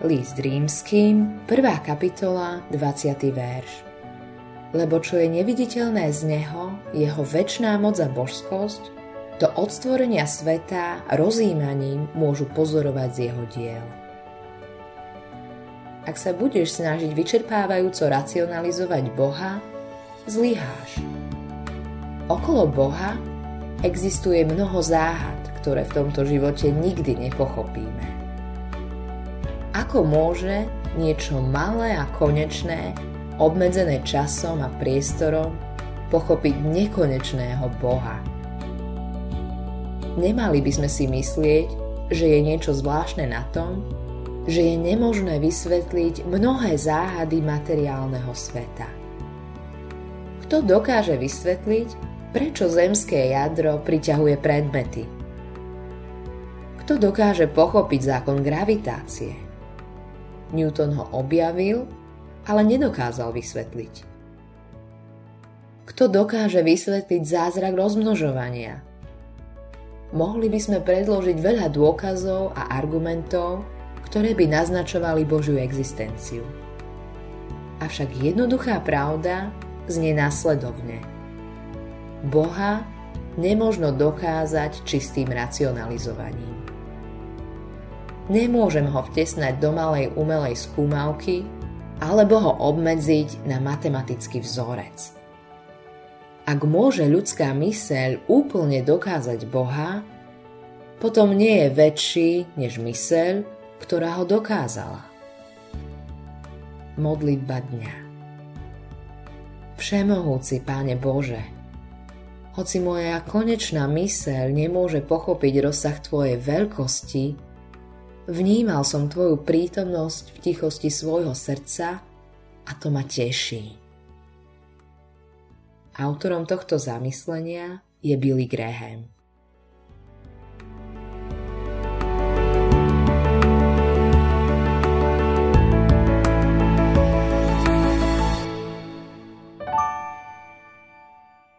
List rímským, 1. kapitola, 20. verš. Lebo čo je neviditeľné z Neho, Jeho väčšná moc a božskosť, do odstvorenia sveta rozímaním môžu pozorovať z Jeho diel. Ak sa budeš snažiť vyčerpávajúco racionalizovať Boha, zlyháš. Okolo Boha existuje mnoho záhad, ktoré v tomto živote nikdy nepochopíme. Ako môže niečo malé a konečné, obmedzené časom a priestorom, pochopiť nekonečného Boha? Nemali by sme si myslieť, že je niečo zvláštne na tom, že je nemožné vysvetliť mnohé záhady materiálneho sveta. Kto dokáže vysvetliť, prečo zemské jadro priťahuje predmety? Kto dokáže pochopiť zákon gravitácie? Newton ho objavil, ale nedokázal vysvetliť. Kto dokáže vysvetliť zázrak rozmnožovania? Mohli by sme predložiť veľa dôkazov a argumentov, ktoré by naznačovali Božiu existenciu. Avšak jednoduchá pravda znie následovne. Boha nemožno dokázať čistým racionalizovaním. Nemôžem ho vtesnať do malej umelej skúmavky alebo ho obmedziť na matematický vzorec. Ak môže ľudská myseľ úplne dokázať Boha, potom nie je väčší než myseľ, ktorá ho dokázala. Modlitba dňa Všemohúci Páne Bože, hoci moja konečná myseľ nemôže pochopiť rozsah Tvojej veľkosti, Vnímal som tvoju prítomnosť v tichosti svojho srdca a to ma teší. Autorom tohto zamyslenia je Billy Graham.